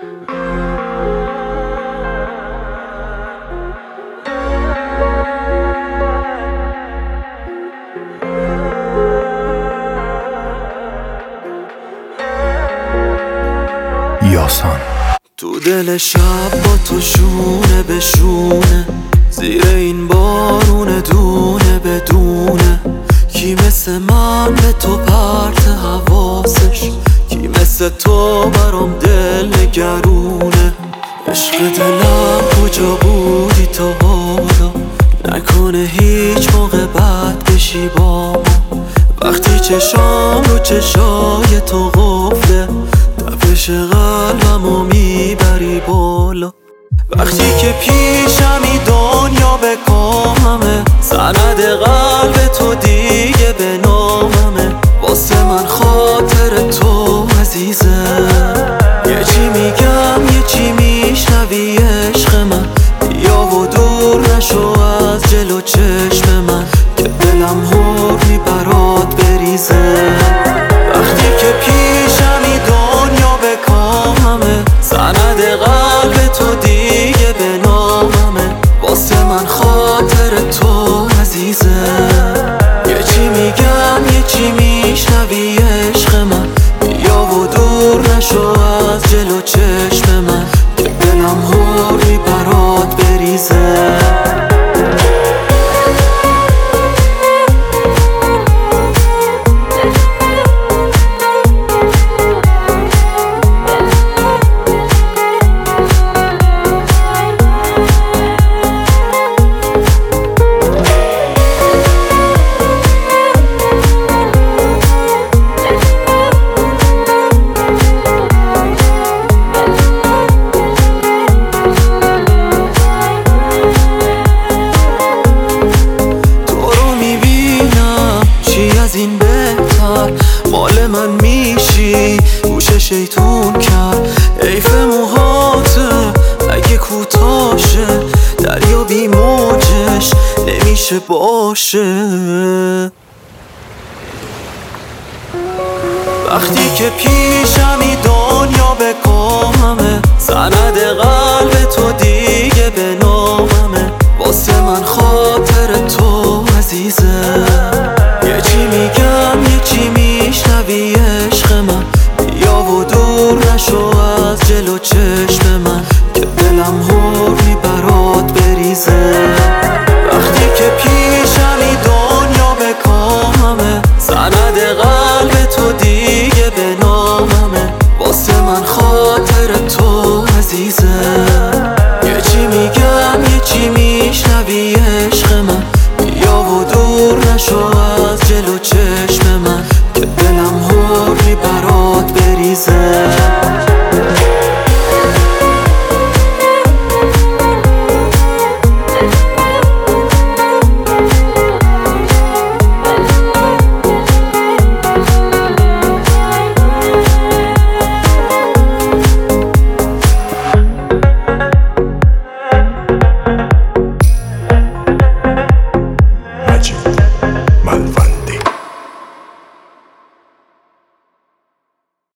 یاسان. تو دل شب با تو شونه به شونه. تو برام دل نگرونه. عشق دلم کجا بودی تا حالا؟ نکنه هیچ موقع بد بشی با وقتی چشام رو چشای تو غفله تپش قلبمو می‌بری بالا. وقتی که پیشمی دنیا به کاممه سند قلب تو دیگه به ناممه بریزه وقتی که پیشمی دنیا به کاممه سند قلب تو دیگه به ناممه واسه من خاطر تو عزیزه. یه چی میگم یه چی میشنوی عشق من. بیا و دور نشو از جلو چشم میشی؟ گوش شیطون کرد. حیف موهاته اگه کوتاشه دریا بی موجش نمیشه باشه. وقتی که پیشمی دنیا به کاممه سند قلب تو دیگه نامه. سند قلب تو دیگه به نامه واسه من خاطر تو عزیزه.